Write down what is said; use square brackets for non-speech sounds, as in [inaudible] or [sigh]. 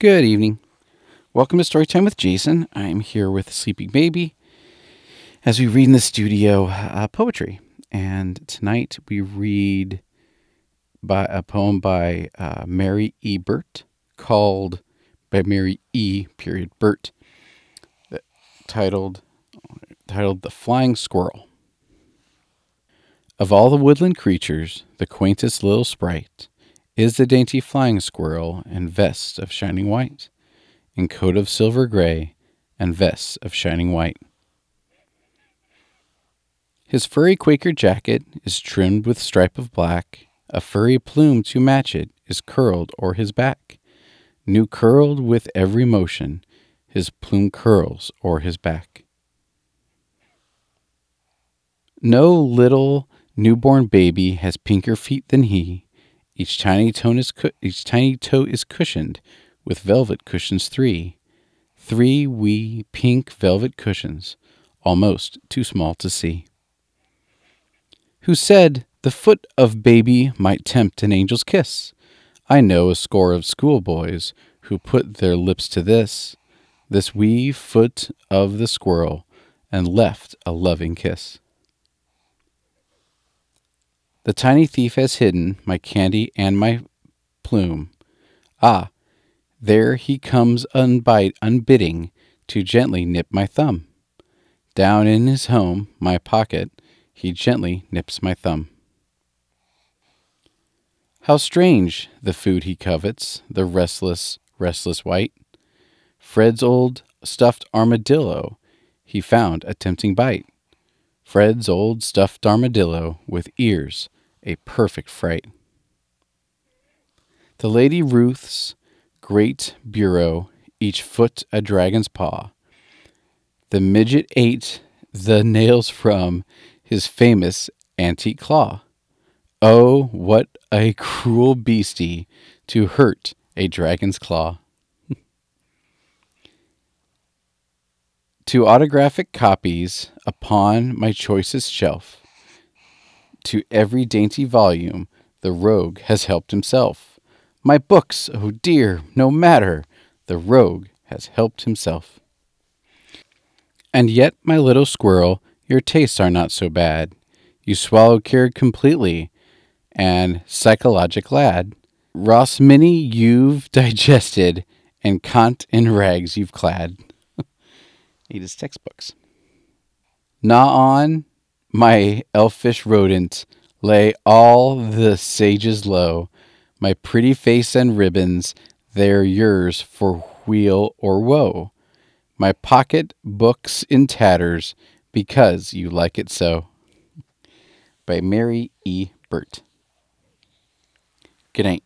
Good evening. Welcome to Storytime with Jason. I'm here with Sleeping Baby as we read in the studio uh, poetry. And tonight we read by a poem by uh, Mary E. Burt called by Mary E. Period Burt, titled titled The Flying Squirrel. Of all the woodland creatures, the quaintest little sprite is the dainty flying squirrel in vest of shining white, in coat of silver gray, and vest of shining white. His furry Quaker jacket is trimmed with stripe of black, a furry plume to match it is curled o'er his back. New curled with every motion, his plume curls o'er his back. No little newborn baby has pinker feet than he. Each tiny toe is cu- each tiny toe is cushioned with velvet cushions three, three wee pink velvet cushions, almost too small to see. Who said the foot of baby might tempt an angel's kiss? I know a score of schoolboys who put their lips to this, this wee foot of the squirrel, and left a loving kiss. The tiny thief has hidden my candy and my plume. Ah, there he comes unbite, unbidding, to gently nip my thumb. Down in his home, my pocket, he gently nips my thumb. How strange the food he covets, the restless, restless wight. Fred's old stuffed armadillo, he found a tempting bite. Fred's old stuffed armadillo with ears, a perfect fright. The Lady Ruth's great bureau, each foot a dragon's paw. The midget ate the nails from his famous antique claw. Oh, what a cruel beastie to hurt a dragon's claw. To autographic copies upon my choicest shelf. To every dainty volume the rogue has helped himself. My books, oh dear, no matter, the rogue has helped himself. And yet, my little squirrel, your tastes are not so bad. You swallow cured completely, and psychologic Ladd. Ross Mini you've [laughs] digested, and Kant in rags you've clad. Need his textbooks. Gnaw on, my elfish rodent, lay all the sages low. My pretty face and ribbons, they're yours for wheel or woe. My pocket books in tatters, because you like it so. By Mary E. Burt. Good night.